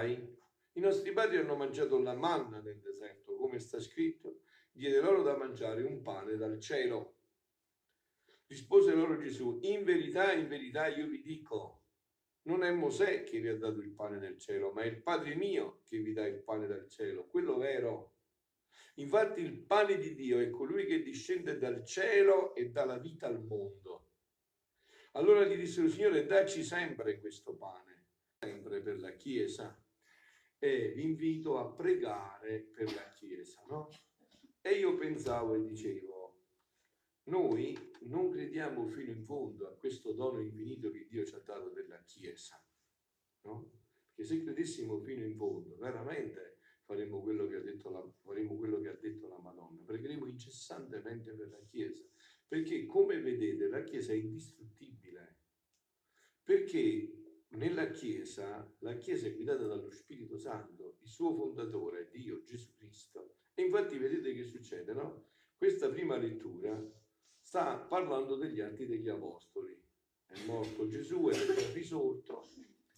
I nostri padri hanno mangiato la manna nel deserto, come sta scritto, diede loro da mangiare un pane dal cielo. Rispose loro Gesù, in verità, in verità io vi dico, non è Mosè che vi ha dato il pane del cielo, ma è il Padre mio che vi dà il pane dal cielo, quello vero. Infatti il pane di Dio è colui che discende dal cielo e dà la vita al mondo. Allora gli dissero, Signore, dacci sempre questo pane, sempre per la Chiesa. E vi invito a pregare per la Chiesa, no? E io pensavo e dicevo, noi non crediamo fino in fondo a questo dono infinito che Dio ci ha dato della Chiesa, no? Perché se credessimo fino in fondo, veramente faremo quello che ha detto la, faremo quello che ha detto la Madonna, pregheremo incessantemente per la Chiesa, perché come vedete la Chiesa è indistruttibile, perché nella Chiesa, la Chiesa è guidata dallo Spirito Santo, il suo fondatore, Dio, Gesù Cristo. E infatti vedete che succede, no? Questa prima lettura sta parlando degli atti degli Apostoli. È morto Gesù, è risorto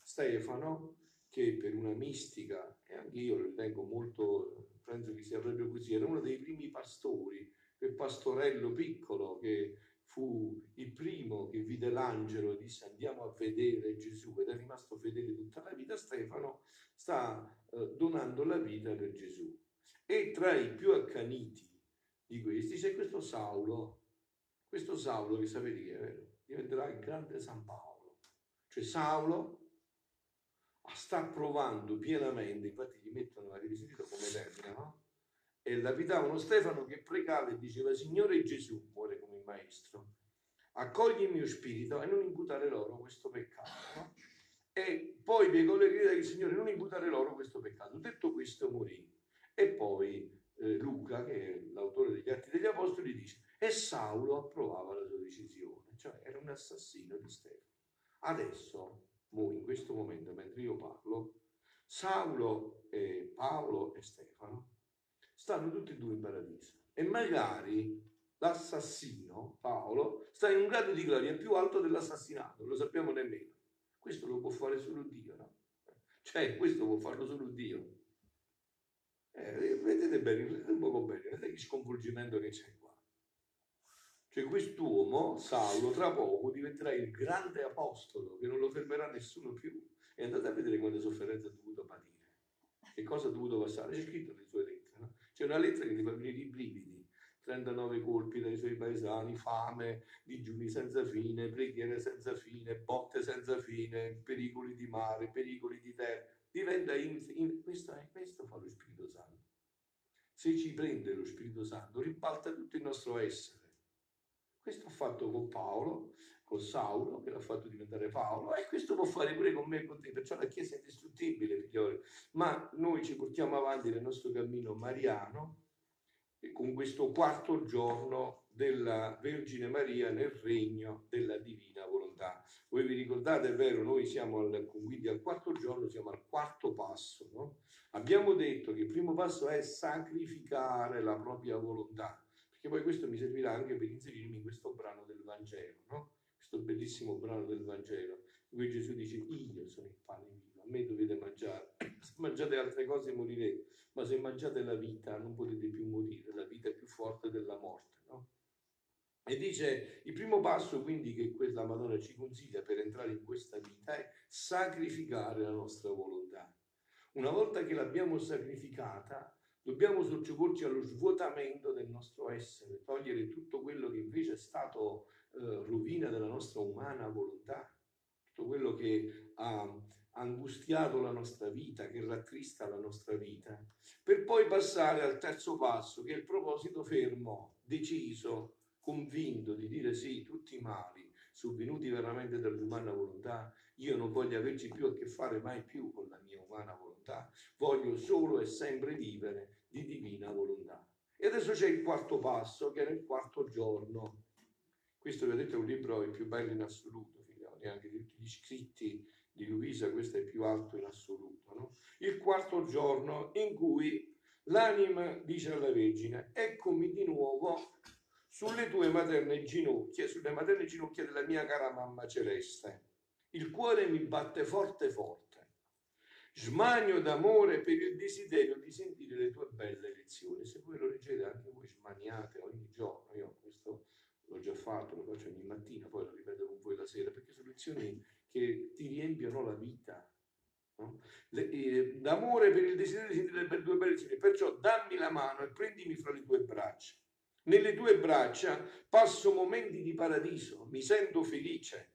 Stefano, che per una mistica, e anche io lo ritengo molto, penso che sia proprio così, era uno dei primi pastori, quel pastorello piccolo che fu il primo che vide l'angelo e disse andiamo a vedere Gesù ed è rimasto fedele tutta la vita, Stefano sta eh, donando la vita per Gesù. E tra i più accaniti di questi c'è questo Saulo, questo Saulo che sapete che è vero, diventerà il grande San Paolo. Cioè Saulo sta provando pienamente, infatti gli mettono la riscritta come termine, no? E lapidavano Stefano che pregava e diceva Signore Gesù, muore come maestro, accogli il mio spirito e non imputare loro questo peccato. No? E poi piegò le grida del Signore, non imputare loro questo peccato. Detto questo morì. E poi eh, Luca, che è l'autore degli Atti degli Apostoli, dice, e Saulo approvava la sua decisione, cioè era un assassino di Stefano. Adesso, in questo momento, mentre io parlo, Saulo, e Paolo e Stefano stanno tutti e due in paradiso. E magari l'assassino, Paolo, sta in un grado di gloria più alto dell'assassinato, lo sappiamo nemmeno. Questo lo può fare solo Dio, no? Cioè, questo può farlo solo Dio. Eh, vedete bene, vedete un poco bene, vedete che sconvolgimento che c'è qua. Cioè quest'uomo, Saulo, tra poco diventerà il grande apostolo che non lo fermerà nessuno più. E andate a vedere quante sofferenze ha dovuto patire. Che cosa ha dovuto passare? C'è scritto nelle sue lettere. No? C'è una lettera che ti fa venire i brividi. 39 colpi dai suoi paesani, fame, digiuni senza fine, preghiere senza fine, botte senza fine, pericoli di mare, pericoli di terra. Diventa in, in, questo, questo fa lo Spirito Santo. Se ci prende lo Spirito Santo, ribalta tutto il nostro essere. Questo ha fatto con Paolo, con Saulo, che l'ha fatto diventare Paolo, e questo può fare pure con me e con te. Perciò la Chiesa è indistruttibile, figlioli. Ma noi ci portiamo avanti nel nostro cammino mariano con questo quarto giorno della Vergine Maria nel regno della divina volontà. Voi vi ricordate, è vero, noi siamo al, quindi al quarto giorno, siamo al quarto passo. No? Abbiamo detto che il primo passo è sacrificare la propria volontà, perché poi questo mi servirà anche per inserirmi in questo brano del Vangelo, no? questo bellissimo brano del Vangelo, in cui Gesù dice, io sono il pane vivo, a me dovete mangiare, se mangiate altre cose morirete ma se mangiate la vita non potete più morire, la vita è più forte della morte. No? E dice, il primo passo quindi che questa Madonna ci consiglia per entrare in questa vita è sacrificare la nostra volontà. Una volta che l'abbiamo sacrificata, dobbiamo sottoporci allo svuotamento del nostro essere, togliere tutto quello che invece è stato eh, rovina della nostra umana volontà, tutto quello che ha angustiato la nostra vita, che rattrista la nostra vita, per poi passare al terzo passo, che è il proposito fermo, deciso, convinto di dire sì, tutti i mali sovvenuti veramente dall'umana volontà, io non voglio averci più a che fare mai più con la mia umana volontà, voglio solo e sempre vivere di divina volontà. E adesso c'è il quarto passo, che è il quarto giorno. Questo vedete è un libro il più bello in assoluto, figlioli, anche di tutti gli scritti di Luisa, questo è più alto in assoluto, no? il quarto giorno in cui l'anima dice alla Vergine, eccomi di nuovo sulle tue materne ginocchia, sulle materne ginocchia della mia cara mamma celeste. Il cuore mi batte forte forte. Smanio d'amore per il desiderio di sentire le tue belle lezioni. Se voi lo leggete anche voi smaniate ogni giorno, io questo l'ho già fatto, lo faccio ogni mattina, poi lo ripeto con voi la sera, perché sono lezioni che ti riempiono la vita. No? Le, eh, d'amore per il desiderio di sentire le tue belle lezioni, perciò dammi la mano e prendimi fra le tue braccia. Nelle tue braccia passo momenti di paradiso, mi sento felice.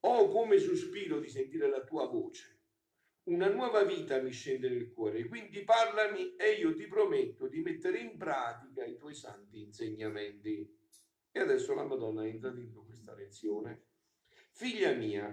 Ho come sospiro di sentire la tua voce. Una nuova vita mi scende nel cuore, quindi parlami e io ti prometto di mettere in pratica i tuoi santi insegnamenti. E adesso la Madonna entra dentro questa lezione. Figlia mia,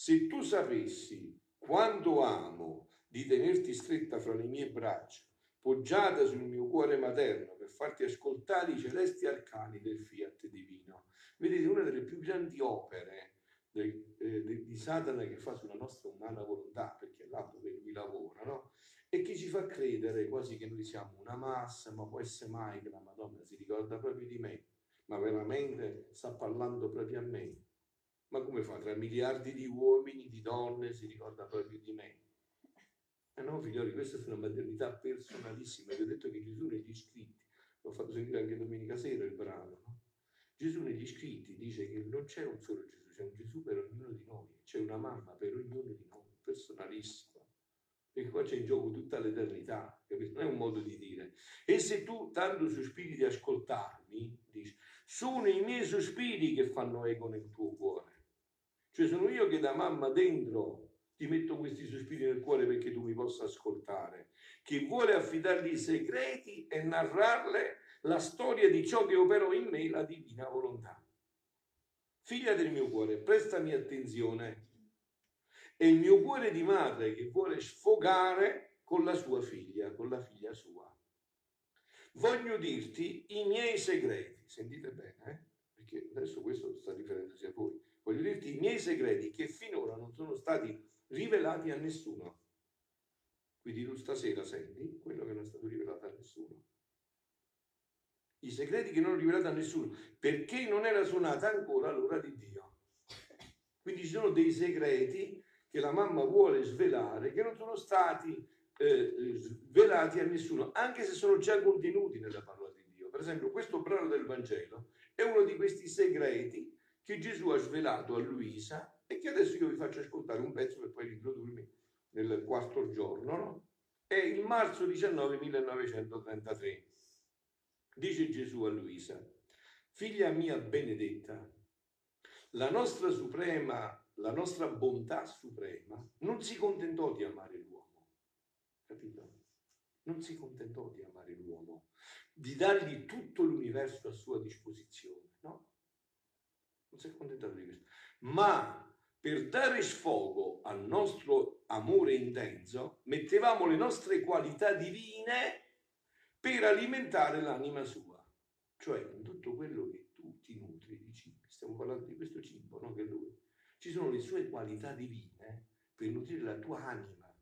se tu sapessi quanto amo di tenerti stretta fra le mie braccia, poggiata sul mio cuore materno per farti ascoltare i celesti arcani del fiat divino. Vedete, una delle più grandi opere del, eh, di Satana che fa sulla nostra umana volontà, perché è là dove lui lavora, no? E che ci fa credere quasi che noi siamo una massa, ma può essere mai che la Madonna si ricorda proprio di me, ma veramente sta parlando proprio a me. Ma come fa? Tra miliardi di uomini, di donne, si ricorda proprio di me. Eh no, figlioli, questa è una maternità personalissima. Vi ho detto che Gesù negli scritti, l'ho fatto sentire anche domenica sera il brano, no? Gesù negli scritti dice che non c'è un solo Gesù c'è un Gesù per ognuno di noi, c'è una mamma per ognuno di noi, personalissima. Perché qua c'è in gioco tutta l'eternità, capito? Non è un modo di dire. E se tu tanto sospiri di ascoltarmi, dici, sono i miei sospiri che fanno eco nel tuo cuore. Cioè sono io che da mamma dentro ti metto questi sospiri nel cuore perché tu mi possa ascoltare. Chi vuole affidargli i segreti e narrarle la storia di ciò che operò in me la divina volontà. Figlia del mio cuore, prestami attenzione. È il mio cuore di madre che vuole sfogare con la sua figlia, con la figlia sua. Voglio dirti i miei segreti, sentite bene, eh? perché adesso questo sta riferendosi a voi. Voglio dirti i miei segreti che finora non sono stati rivelati a nessuno. Quindi tu stasera senti quello che non è stato rivelato a nessuno i segreti che non ho rivelato a nessuno, perché non era suonata ancora l'ora di Dio. Quindi ci sono dei segreti che la mamma vuole svelare che non sono stati eh, svelati a nessuno, anche se sono già contenuti nella parola di Dio. Per esempio, questo brano del Vangelo è uno di questi segreti che Gesù ha svelato a Luisa e che adesso io vi faccio ascoltare un pezzo per poi riprodurmi nel quarto giorno. No? È il marzo 19 1933 dice Gesù a Luisa, figlia mia benedetta, la nostra suprema, la nostra bontà suprema non si contentò di amare l'uomo, capito? Non si contentò di amare l'uomo, di dargli tutto l'universo a sua disposizione, no? Non si è contentato di questo. Ma per dare sfogo al nostro amore intenso, mettevamo le nostre qualità divine per alimentare l'anima sua, cioè in tutto quello che tu ti nutri di cibo, stiamo parlando di questo cibo, no? che lui, ci sono le sue qualità divine per nutrire la tua anima,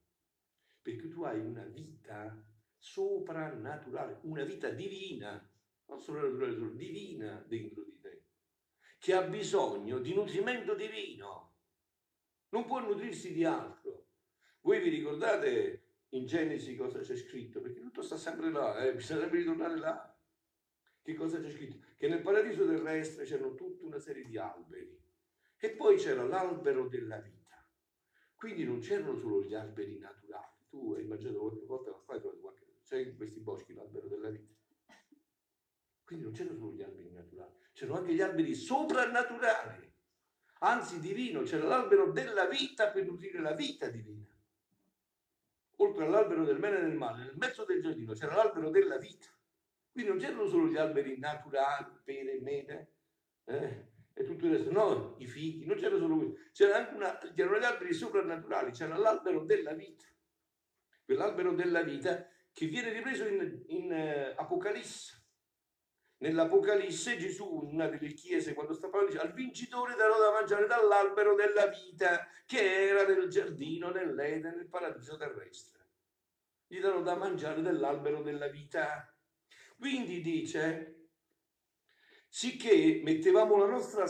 perché tu hai una vita soprannaturale, una vita divina, non solo naturale, divina dentro di te, che ha bisogno di nutrimento divino, non può nutrirsi di altro. Voi vi ricordate in Genesi cosa c'è scritto, perché tutto sta sempre là, eh? sempre ritornare là. Che cosa c'è scritto? Che nel paradiso terrestre c'erano tutta una serie di alberi e poi c'era l'albero della vita. Quindi non c'erano solo gli alberi naturali. Tu hai immaginato qualche volta c'è in questi boschi l'albero della vita. Quindi non c'erano solo gli alberi naturali, c'erano anche gli alberi soprannaturali. Anzi, divino, c'era l'albero della vita per nutrire la vita divina oltre all'albero del bene e del male, nel mezzo del giardino c'era l'albero della vita. Quindi non c'erano solo gli alberi naturali, pere, mele, eh, e tutto il resto, no, i fichi, non c'era solo questo, c'era anche una, c'erano gli alberi soprannaturali, c'era l'albero della vita, quell'albero della vita che viene ripreso in, in uh, Apocalisse. Nell'Apocalisse Gesù, in una delle chiese, quando sta parlando, dice al vincitore darò da mangiare dall'albero della vita che era nel giardino, nell'Eden, nel paradiso terrestre. Gli darò da mangiare dell'albero della vita. Quindi dice, sicché mettevamo la nostra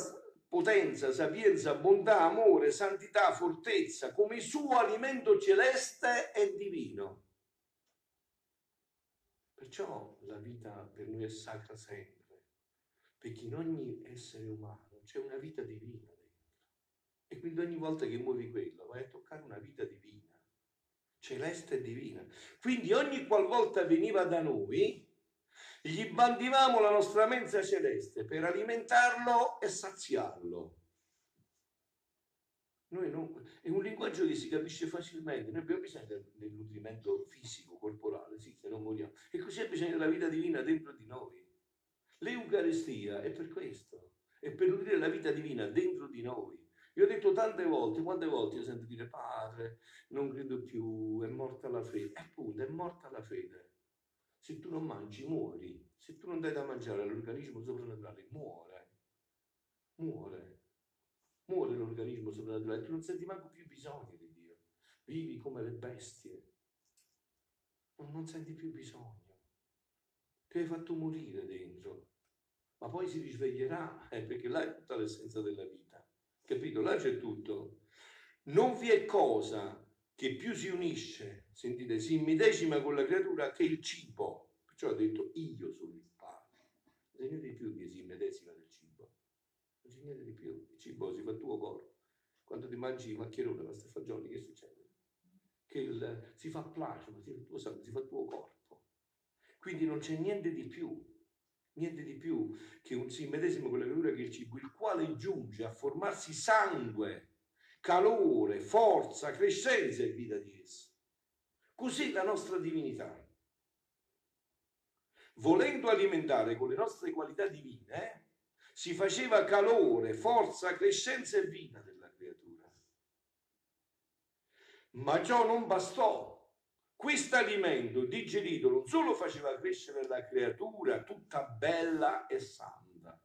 potenza, sapienza, bontà, amore, santità, fortezza, come suo alimento celeste e divino. Perciò la vita per noi è sacra sempre, perché in ogni essere umano c'è una vita divina dentro. E quindi ogni volta che muovi quello vai a toccare una vita divina, celeste e divina. Quindi ogni qualvolta veniva da noi, gli bandivamo la nostra mensa celeste per alimentarlo e saziarlo. Noi non, è un linguaggio che si capisce facilmente, noi abbiamo bisogno del, nutrimento fisico, corporale, sì, se non moriamo. E così abbiamo bisogno della vita divina dentro di noi. L'Eucaristia è per questo, è per nutrire la vita divina dentro di noi. Io ho detto tante volte, quante volte io sento dire padre, non credo più, è morta la fede. Appunto, è morta la fede. Se tu non mangi, muori. Se tu non dai da mangiare all'organismo soprannaturale, muore. Muore. Muore l'organismo soprannaturale. Tu non senti manco più bisogno di Dio. Vivi come le bestie. Non senti più bisogno. Ti hai fatto morire dentro. Ma poi si risveglierà, eh, perché là è tutta l'essenza della vita. Capito? Là c'è tutto. Non vi è cosa che più si unisce, sentite, si immedesima con la creatura che il cibo. Perciò ha detto io sono il pane. C'è niente di più che si immedesima cibo. Non c'è niente di più. Il cibo si fa il tuo corpo. Quando ti mangi il maccherone, pasta fagioli, che succede? Che il, si fa plasma, si fa il tuo sangue, si fa il tuo corpo. Quindi non c'è niente di più niente di più che un si medesimo con la creatura che il cibo, il quale giunge a formarsi sangue calore, forza, crescenza e vita di esso. Così la nostra divinità. Volendo alimentare con le nostre qualità divine, si faceva calore, forza, crescenza e vita della creatura. Ma ciò non bastò. Questo alimento digerito non solo faceva crescere la creatura tutta bella e santa,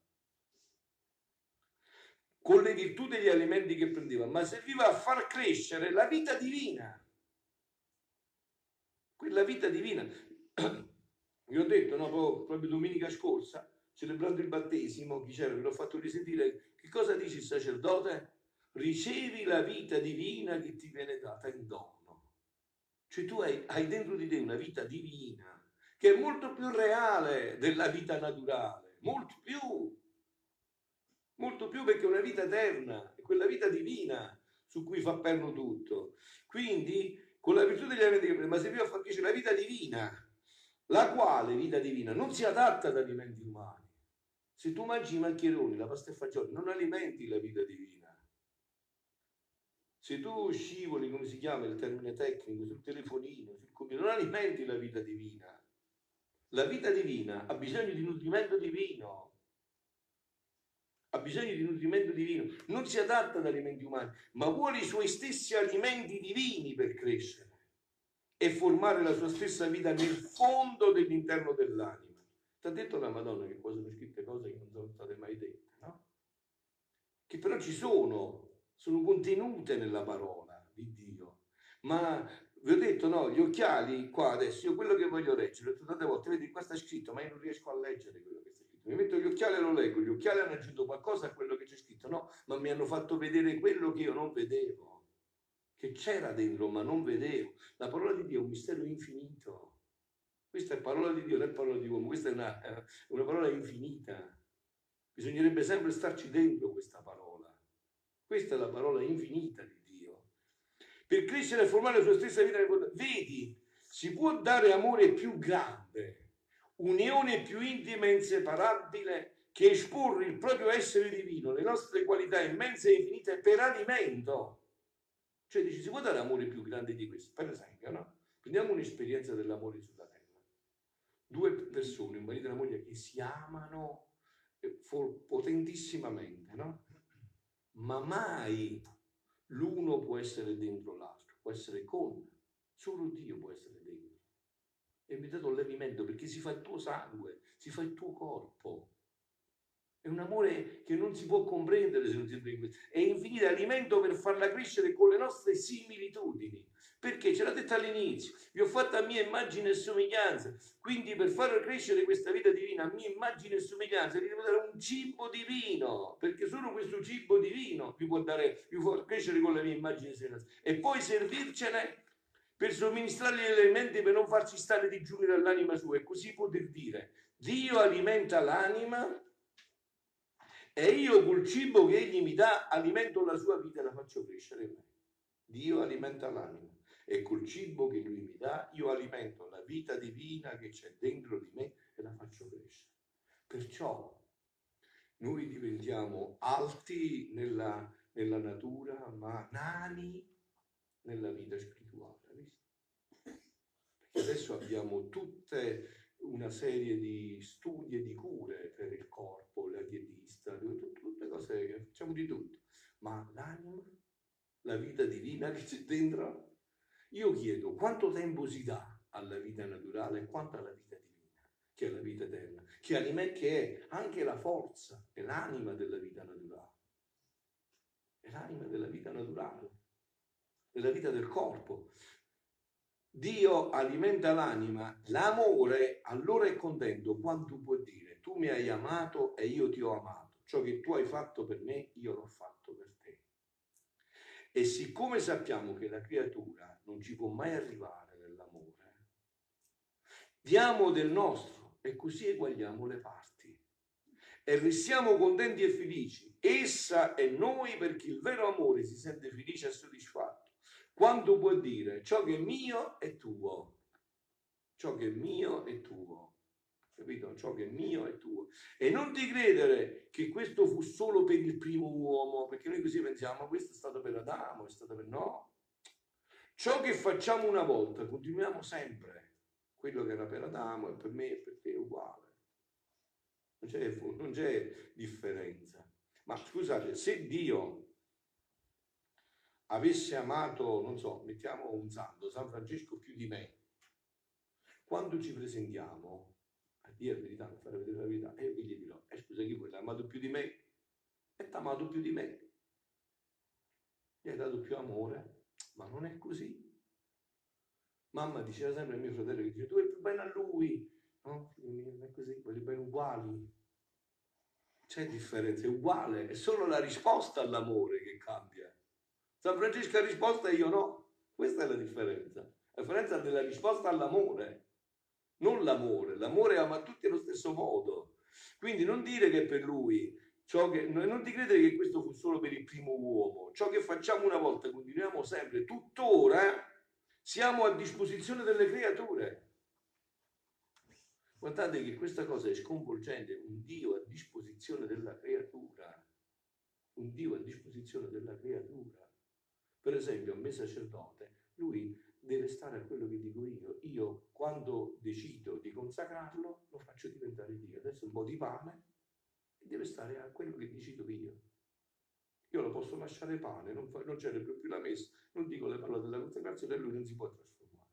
con le virtù degli alimenti che prendeva, ma serviva a far crescere la vita divina. Quella vita divina. Vi ho detto, no, proprio domenica scorsa, celebrando il battesimo, chi c'era, ve l'ho fatto risentire, che cosa dice il sacerdote? Ricevi la vita divina che ti viene data in dono. Cioè tu hai, hai dentro di te una vita divina, che è molto più reale della vita naturale, molto più molto più perché è una vita eterna, è quella vita divina su cui fa perno tutto. Quindi, con la virtù degli alimenti che prende, ma serviva a far crescere la vita divina, la quale vita divina non si adatta ad alimenti umani. Se tu mangi i maccheroni, la pasta e fagioli, non alimenti la vita divina. Se tu scivoli, come si chiama il termine tecnico, sul telefonino, sul computer, non alimenti la vita divina. La vita divina ha bisogno di nutrimento divino, ha bisogno di nutrimento divino, non si adatta ad alimenti umani, ma vuole i suoi stessi alimenti divini per crescere e formare la sua stessa vita nel fondo dell'interno dell'anima. Ti ha detto la Madonna che qua sono scritte cose che non sono state mai dette, no? Che però ci sono, sono contenute nella parola di Dio. Ma vi ho detto, no, gli occhiali qua adesso, io quello che voglio leggere, tante volte, vedi qua sta scritto, ma io non riesco a leggere quello che sta mi metto gli occhiali e lo leggo, gli occhiali hanno aggiunto qualcosa a quello che c'è scritto, no, ma mi hanno fatto vedere quello che io non vedevo, che c'era dentro ma non vedevo. La parola di Dio è un mistero infinito. Questa è parola di Dio, non è parola di uomo, questa è una, una parola infinita. Bisognerebbe sempre starci dentro questa parola. Questa è la parola infinita di Dio. Per crescere e formare la sua stessa vita, vedi, si può dare amore più grande unione più intima e inseparabile che esporre il proprio essere divino, le nostre qualità immense e infinite per alimento. Cioè dici, si può dare amore più grande di questo? Per esempio, no? Prendiamo un'esperienza dell'amore sulla terra. Due persone, un marito e una moglie, che si amano eh, potentissimamente, no? Ma mai l'uno può essere dentro l'altro, può essere con, solo Dio può essere dentro è invitato all'avimento perché si fa il tuo sangue, si fa il tuo corpo. È un amore che non si può comprendere se non si entra in questo. È infinito, è alimento per farla crescere con le nostre similitudini. Perché ce l'ha detto all'inizio, vi ho fatto a mia immagine e somiglianza. Quindi per far crescere questa vita divina a mia immagine e somiglianza, vi devo dare un cibo divino, perché solo questo cibo divino vi può, dare, vi può crescere con le mie immagini e somiglianza. E poi servircene per somministrare gli elementi per non farci stare digiuni dall'anima sua e così poter dire Dio alimenta l'anima e io col cibo che egli mi dà alimento la sua vita e la faccio crescere. Dio alimenta l'anima e col cibo che lui mi dà io alimento la vita divina che c'è dentro di me e la faccio crescere. Perciò noi diventiamo alti nella, nella natura ma nani nella vita spirituale. Perché adesso abbiamo tutte una serie di studi e di cure per il corpo, la dietista, tutte cose che facciamo di tutto. Ma l'anima, la vita divina che c'è dentro, io chiedo quanto tempo si dà alla vita naturale e quanto alla vita divina, che è la vita eterna, che, anima, che è anche la forza, è l'anima della vita naturale. È l'anima della vita naturale, della vita del corpo. Dio alimenta l'anima, l'amore allora è contento quando può dire tu mi hai amato e io ti ho amato, ciò che tu hai fatto per me io l'ho fatto. E siccome sappiamo che la creatura non ci può mai arrivare nell'amore, diamo del nostro e così eguagliamo le parti. E restiamo contenti e felici, essa e noi perché il vero amore si sente felice e soddisfatto. Quando può dire ciò che è mio è tuo, ciò che è mio è tuo, capito? Ciò che è mio è tuo. E non ti credere che questo fu solo per il primo uomo, perché noi così pensiamo, ma questo è stato per Adamo, è stato per no. Ciò che facciamo una volta, continuiamo sempre. Quello che era per Adamo e per me e per te è uguale. Non c'è, non c'è differenza. Ma scusate, se Dio avesse amato, non so, mettiamo un santo, San Francesco più di me, quando ci presentiamo a dire la verità, a fare vedere la verità, e io gli dirò, eh, scusa, chi vuoi, l'ha amato più di me? E ti ha amato più di me. Gli hai dato più amore, ma non è così. Mamma diceva sempre a mio fratello che dice, tu vuoi più bene a lui, no? Non è così, voglio bene uguali. C'è differenza, è uguale, è solo la risposta all'amore che cambia. San Francesco ha risposto e io no. Questa è la differenza. La differenza della risposta all'amore, non l'amore. L'amore ama tutti allo stesso modo. Quindi non dire che per lui, ciò che, non ti credere che questo fu solo per il primo uomo. Ciò che facciamo una volta, continuiamo sempre, tuttora siamo a disposizione delle creature. Guardate che questa cosa è sconvolgente, un Dio a disposizione della creatura. Un Dio a disposizione della creatura. Per esempio, a me sacerdote, lui deve stare a quello che dico io. Io, quando decido di consacrarlo, lo faccio diventare Dio. Adesso un po' di pane e deve stare a quello che decido io. Io lo posso lasciare pane, non, fa, non celebro più la messa, non dico le parole della consacrazione e lui non si può trasformare.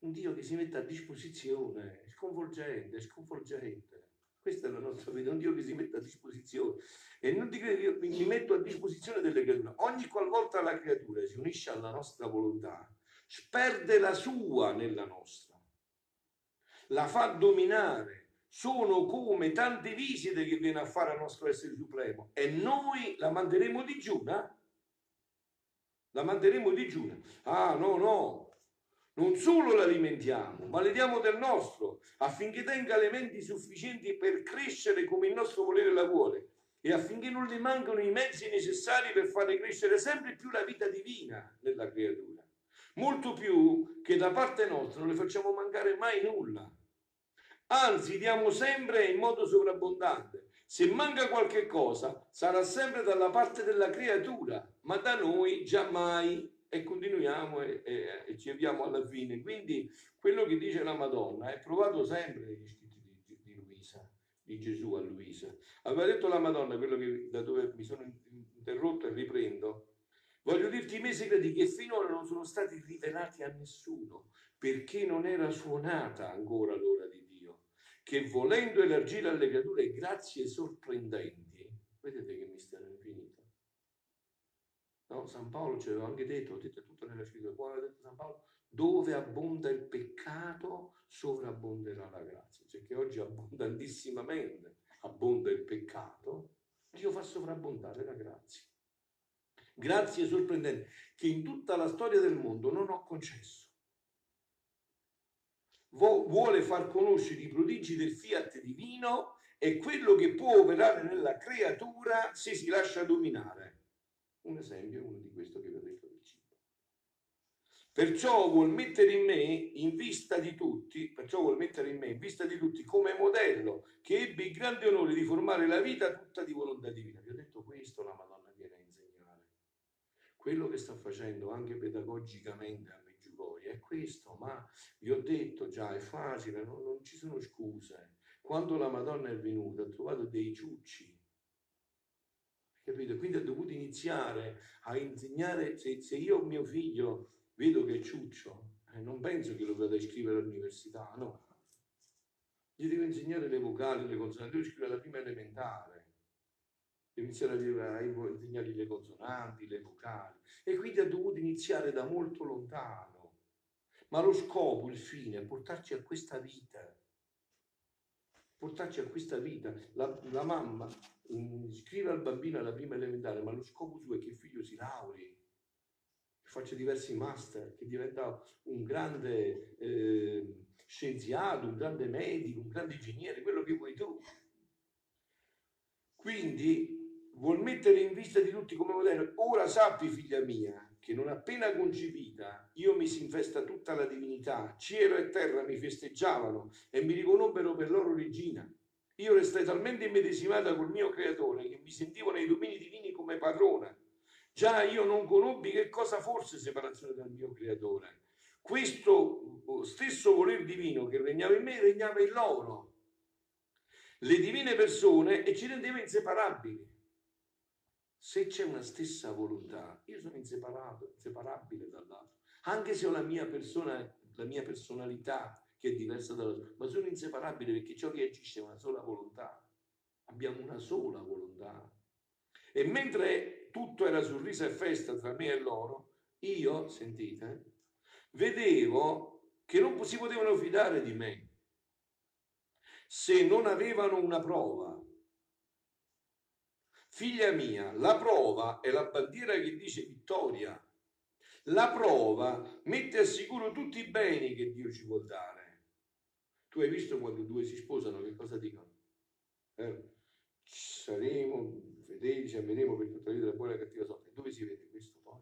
Un Dio che si mette a disposizione, sconvolgente, sconvolgente. Questa è la nostra vita, un Dio che si mette a disposizione. E non ti credi, io mi metto a disposizione delle creature. Ogni qualvolta la creatura si unisce alla nostra volontà, sperde la sua nella nostra, la fa dominare. Sono come tante visite che viene a fare al nostro essere supremo e noi la manderemo digiuna? La manderemo digiuna? Ah, no, no, non solo l'alimentiamo, ma le diamo del nostro, affinché tenga elementi sufficienti per crescere come il nostro volere la vuole e affinché non le mancano i mezzi necessari per fare crescere sempre più la vita divina nella creatura. Molto più che da parte nostra non le facciamo mancare mai nulla. Anzi, diamo sempre in modo sovrabbondante. Se manca qualche cosa, sarà sempre dalla parte della creatura, ma da noi giammai e continuiamo e, e, e, ci avviamo alla fine. Quindi quello che dice la Madonna è provato sempre negli scritti di, di, Luisa, di Gesù a Luisa. Aveva detto la Madonna, quello che, da dove mi sono interrotto e riprendo, voglio dirti i miei segreti che finora non sono stati rivelati a nessuno, perché non era suonata ancora l'ora di Dio. che volendo elargire alle creature grazie sorprendenti, vedete che mistero. No, San Paolo ci aveva anche detto, ho detto tutto nella scrittura, detto San Paolo, dove abbonda il peccato, sovrabbonderà la grazia. Cioè che oggi abbondantissimamente abbonda il peccato, Dio fa sovrabbondare la grazia. Grazie sorprendenti che in tutta la storia del mondo non ho concesso. Vuole far conoscere i prodigi del fiat divino e quello che può operare nella creatura se si lascia dominare. Un esempio è uno di questo che vi ho detto del cibo. Perciò vuol mettere in me in vista di tutti, perciò vuol mettere in me in vista di tutti come modello che ebbe il grande onore di formare la vita tutta di volontà divina. Vi ho detto questo la Madonna viene a insegnare. Quello che sta facendo anche pedagogicamente a Meggiugorie è questo, ma vi ho detto già, è facile, non, non ci sono scuse. Quando la Madonna è venuta ha trovato dei ciucci capito? Quindi ha dovuto iniziare a insegnare, se, se io mio figlio vedo che è ciuccio, eh, non penso che lo vada a iscrivere all'università, no. Gli devo insegnare le vocali, le consonanti, devo iscrivere alla prima elementare, devo iniziare a, a insegnargli le consonanti, le vocali. E quindi ha dovuto iniziare da molto lontano. Ma lo scopo, il fine, è portarci a questa vita. Portarci a questa vita. La, la mamma scrive al bambino alla prima elementare, ma lo scopo suo è che il figlio si lauri faccia diversi master, che diventa un grande eh, scienziato, un grande medico, un grande ingegnere, quello che vuoi tu. Quindi vuol mettere in vista di tutti come modello, ora sappi figlia mia, che non appena concepita io mi si infesta tutta la divinità, cielo e terra mi festeggiavano e mi riconobbero per loro regina. Io restai talmente immedesimata col mio creatore che mi sentivo nei domini divini come padrona Già io non conobbi che cosa fosse separazione dal mio creatore. Questo uh, stesso voler divino che regnava in me regnava in loro. Le divine persone e ci rendeva inseparabili. Se c'è una stessa volontà, io sono inseparabile dall'altro, anche se ho la mia persona, la mia personalità che è diversa dall'altro, ma sono inseparabile perché ciò che agisce è una sola volontà. Abbiamo una sola volontà. E mentre tutto era sorriso e festa tra me e loro, io, sentite, vedevo che non si potevano fidare di me se non avevano una prova. Figlia mia, la prova è la bandiera che dice vittoria. La prova mette a sicuro tutti i beni che Dio ci vuol dare. Tu hai visto quando due si sposano che cosa dicono? Eh, saremo fedeli, ci ameremo per tutta la vita, la buona e la cattiva sorte. Dove si vede questo poi?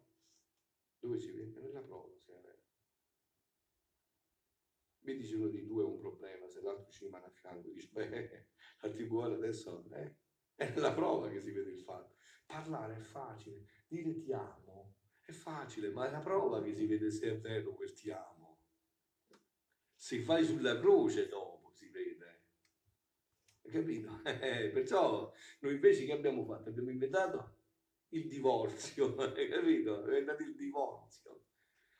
Dove si vede? Nella prova, se è vero. Vedi se uno dei due ha un problema, se l'altro ci rimane a fianco, dice, beh, la tribunale adesso eh, è nella prova che si vede il fatto. Parlare è facile, dire ti amo è facile, ma è la prova che si vede se è vero quel ti amo. Se fai sulla croce dopo capito? Eh, perciò noi invece che abbiamo fatto? Abbiamo inventato il divorzio, capito? Abbiamo inventato il divorzio.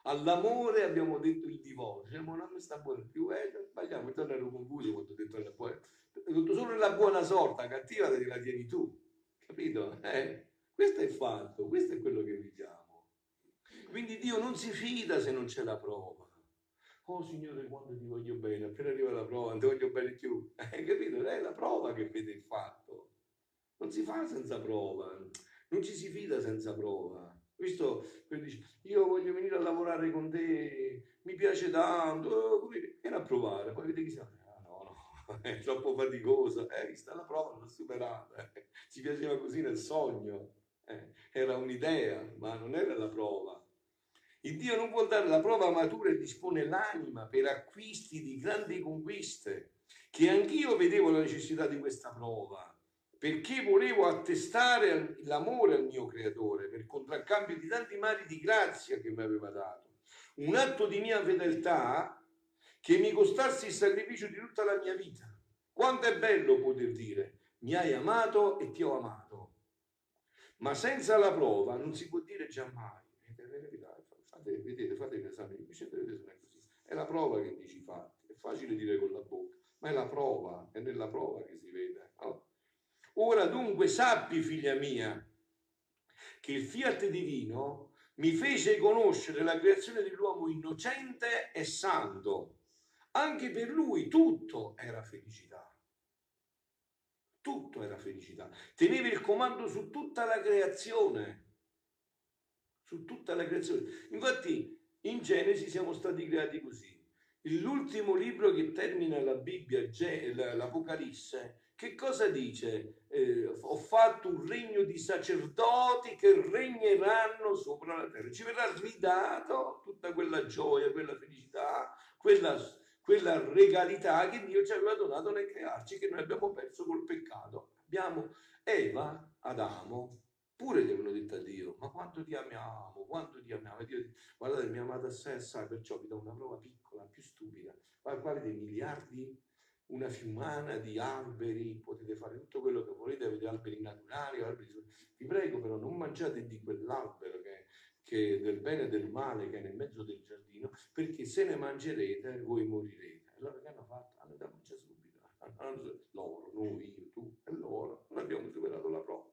All'amore abbiamo detto il divorzio, ma non mi sta buono più, eh, sbagliamo, io ero confuso quando ho detto la buona, solo nella buona sorta, cattiva te la tieni tu, capito? Eh? Questo è il fatto, questo è quello che diciamo. Quindi Dio non si fida se non c'è la prova. Oh Signore, quando ti voglio bene, appena arriva la prova, non ti voglio bene più. Hai capito? È la prova che vede il fatto. Non si fa senza prova, non ci si fida senza prova. Visto, dice, io voglio venire a lavorare con te, mi piace tanto, vieni a provare, poi vedi che siamo. Ah, no, no, è troppo faticosa. Eh, vista la prova, l'ho superata. Eh, ci piaceva così nel sogno. Eh, era un'idea, ma non era la prova. Il Dio non vuol dare la prova matura e dispone l'anima per acquisti di grandi conquiste, che anch'io vedevo la necessità di questa prova, perché volevo attestare l'amore al mio creatore per contraccambio di tanti mari di grazia che mi aveva dato. Un atto di mia fedeltà che mi costasse il sacrificio di tutta la mia vita. Quanto è bello poter dire, mi hai amato e ti ho amato. Ma senza la prova non si può dire giammai fate, vedete, fate l'esame di coscienza, vedete se non è così. È la prova che dici i fatti, è facile dire con la bocca, ma è la prova, è nella prova che si vede. No? Ora dunque sappi, figlia mia, che il fiat divino mi fece conoscere la creazione dell'uomo innocente e santo. Anche per lui tutto era felicità. Tutto era felicità. Teneva il comando su tutta la creazione. Su tutta la creazione. Infatti, in Genesi siamo stati creati così. L'ultimo libro che termina la Bibbia, l'Apocalisse, che cosa dice? Eh, ho fatto un regno di sacerdoti che regneranno sopra la terra. Ci verrà ridato tutta quella gioia, quella felicità, quella, quella regalità che Dio ci aveva donato nel crearci, che noi abbiamo perso col peccato. Abbiamo Eva, Adamo, pure avevano detto a Dio, ma quanto ti amiamo, quanto ti amiamo. E Dio guardate, mi amate assai, assai, perciò vi do una prova piccola, più stupida. Guardate dei miliardi una fiumana di alberi, potete fare tutto quello che volete, avete alberi naturali, alberi... vi prego però non mangiate di quell'albero che, che del bene e del male che è nel mezzo del giardino, perché se ne mangerete voi morirete. Allora che hanno fatto? Hanno dato mangiare subito. Loro, noi, io, tu e loro, non abbiamo superato la prova.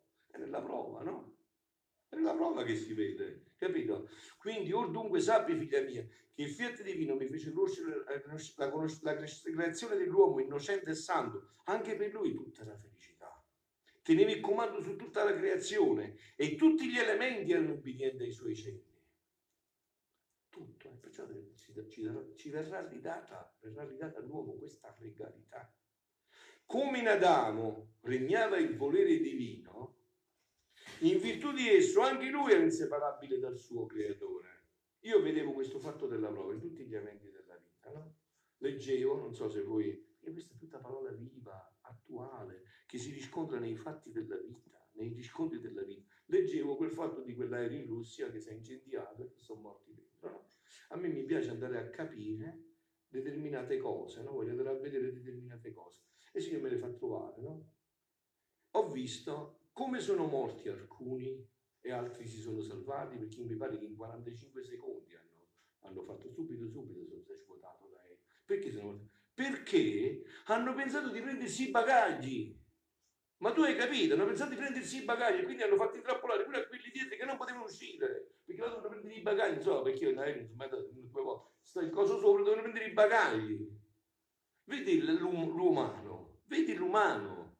Nella prova, no? È nella prova che si vede, capito? Quindi, or dunque sappi, figlia mia, che il fiat divino mi fece conoscere la, la, la creazione dell'uomo innocente e santo, anche per lui tutta la felicità. Teneva il comando su tutta la creazione e tutti gli elementi erano ubbidienti ai suoi cenni. Tutto, e perciò ci, ci, ci verrà, ridata, verrà ridata all'uomo questa regalità. Come in Adamo regnava il volere divino, in virtù di esso anche lui era inseparabile dal suo creatore. Io vedevo questo fatto della prova in tutti gli eventi della vita, no? Leggevo, non so se voi, e questa è tutta parola viva, attuale, che si riscontra nei fatti della vita, nei riscontri della vita. Leggevo quel fatto di quell'aereo in Russia che si è incendiato e che sono morti dentro. No? A me mi piace andare a capire determinate cose, no? voglio andare a vedere determinate cose. E sì, io me le fa trovare, no? Ho visto come sono morti alcuni e altri si sono salvati perché mi pare che in 45 secondi hanno, hanno fatto subito subito sono si è svuotato l'aereo. Perché sono Perché hanno pensato di prendersi i bagagli. Ma tu hai capito? Hanno pensato di prendersi i bagagli, quindi hanno fatto intrappolare pure a quelli dietro che non potevano uscire, perché dovevano prendere i bagagli, so, perché io in aereo insomma, due volte, sta il coso sopra, dovevano prendere i bagagli. Vedi l'umano, vedi l'umano,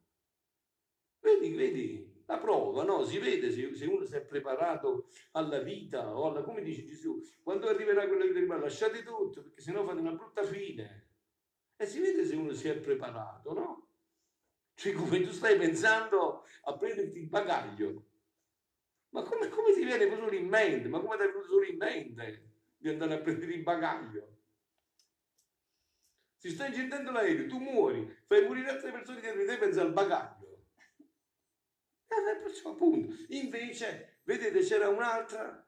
vedi, vedi, la prova, no? Si vede se, se, uno si è preparato alla vita o alla, come dice Gesù, quando arriverà quello che arriva, lasciate tutto, perché sennò fate una brutta fine. E si vede se uno si è preparato, no? Cioè come tu stai pensando a prenderti il bagaglio. Ma come, come ti viene solo in mente? Ma come ti è venuto solo in mente di andare a prendere il bagaglio? Si sta incendiando l'aereo, tu muori, fai morire altre persone dietro di te pensi al bagaglio. Eh, perciò appunto. Invece, vedete, c'era un'altra,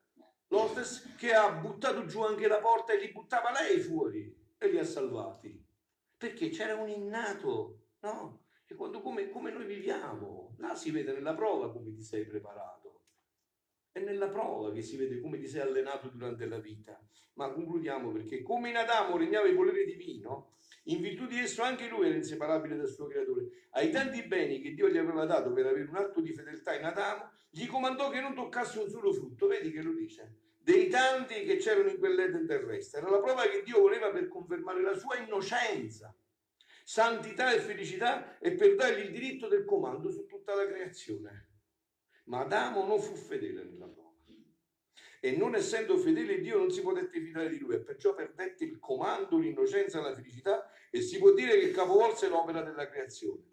l'hostess, che ha buttato giù anche la porta e li buttava lei fuori e li ha salvati. Perché c'era un innato, no? E quando, come, come noi viviamo, là si vede nella prova come ti sei preparato. È nella prova che si vede come ti sei allenato durante la vita. Ma concludiamo perché come in Adamo regnava il volere divino, in virtù di esso anche lui era inseparabile dal suo creatore. Ai tanti beni che Dio gli aveva dato per avere un atto di fedeltà in Adamo, gli comandò che non toccasse un solo frutto. Vedi che lo dice? Dei tanti che c'erano in quell'Eden terrestre. Era la prova che Dio voleva per confermare la sua innocenza, santità e felicità e per dargli il diritto del comando su tutta la creazione. Ma Adamo non fu fedele nella prova e non essendo fedele Dio non si potette fidare di lui. E perciò perdette il comando, l'innocenza, la felicità e si può dire che capovolse l'opera della creazione.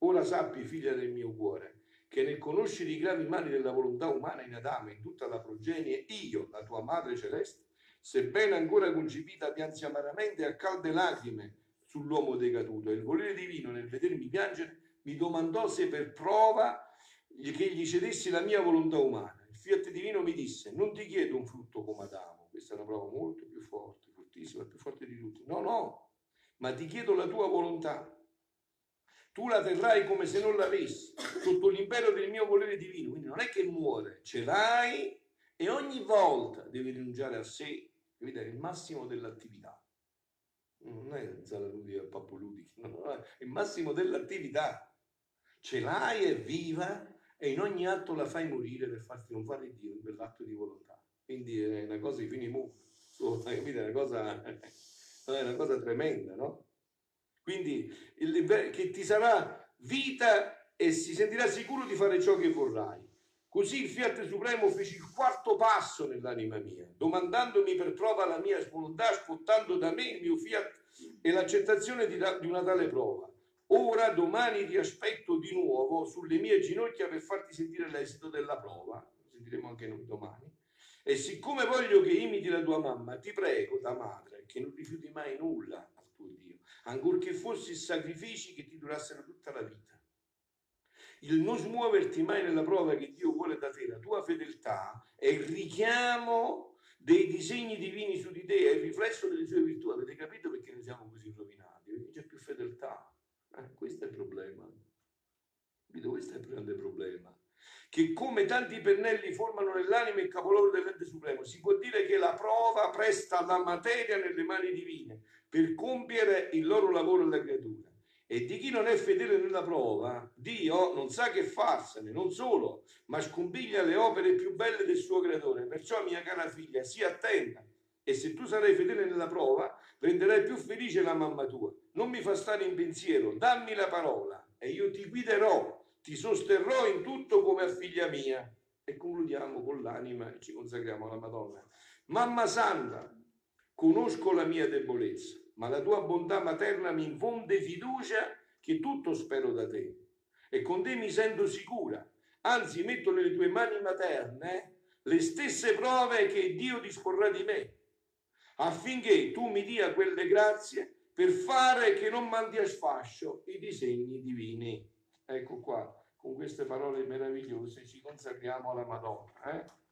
Ora sappi, figlia del mio cuore, che nel conoscere i gravi mali della volontà umana in Adamo e in tutta la progenie, io, la tua madre celeste, sebbene ancora concepita, piansi amaramente a calde lacrime sull'uomo decaduto. E il volere divino nel vedermi piangere mi domandò se per prova che gli cedessi la mia volontà umana Fiat Divino mi disse, non ti chiedo un frutto come Adamo, questa è una prova molto più forte, fortissima, più forte di tutti. No, no, ma ti chiedo la tua volontà. Tu la terrai come se non l'avessi, sotto l'impero del mio volere divino. Quindi non è che muore, ce l'hai e ogni volta devi rinunciare a sé, dare il massimo dell'attività. non è zala ludica e pappo ludica, no, è il massimo dell'attività. Ce l'hai, è viva e in ogni atto la fai morire per far trionfare Dio in quell'atto di volontà. Quindi è una cosa di fini mu, è una è una cosa tremenda, no? Quindi il, che ti sarà vita e si sentirà sicuro di fare ciò che vorrai. Così il Fiat Supremo fece il quarto passo nell'anima mia, domandandomi per prova la mia volontà, ascoltando da me il mio Fiat e l'accettazione di, di una tale prova. Ora, domani ti aspetto di nuovo sulle mie ginocchia per farti sentire l'esito della prova. Lo sentiremo anche noi domani. E siccome voglio che imiti la tua mamma, ti prego da madre che non rifiuti mai nulla al tuo Dio, ancorché fossi sacrifici che ti durassero tutta la vita il non smuoverti mai nella prova che Dio vuole da te, la tua fedeltà, è il richiamo dei disegni divini su di te, è il riflesso delle sue virtù. Avete capito perché noi siamo così rovinati? Perché c'è più fedeltà. Eh, questo è il problema. Capito? Questo è il grande problema. Che come tanti pennelli formano nell'anima il capolavoro dell'ente supremo, si può dire che la prova presta la materia nelle mani divine per compiere il loro lavoro alla creatura. E di chi non è fedele nella prova, Dio non sa che farsene, non solo, ma scombiglia le opere più belle del suo creatore. Perciò, mia cara figlia, sii attenta. E se tu sarai fedele nella prova, renderai più felice la mamma tua. Non mi fa stare in pensiero, dammi la parola e io ti guiderò, ti sosterrò in tutto come a figlia mia. E concludiamo con l'anima e ci consacriamo alla Madonna. Mamma Santa, conosco la mia debolezza ma la tua bontà materna mi infonde fiducia che tutto spero da te. E con te mi sento sicura, anzi metto nelle tue mani materne le stesse prove che Dio disporrà di me, affinché tu mi dia quelle grazie per fare che non mandi a sfascio i disegni divini. Ecco qua, con queste parole meravigliose ci consacriamo alla Madonna. Eh?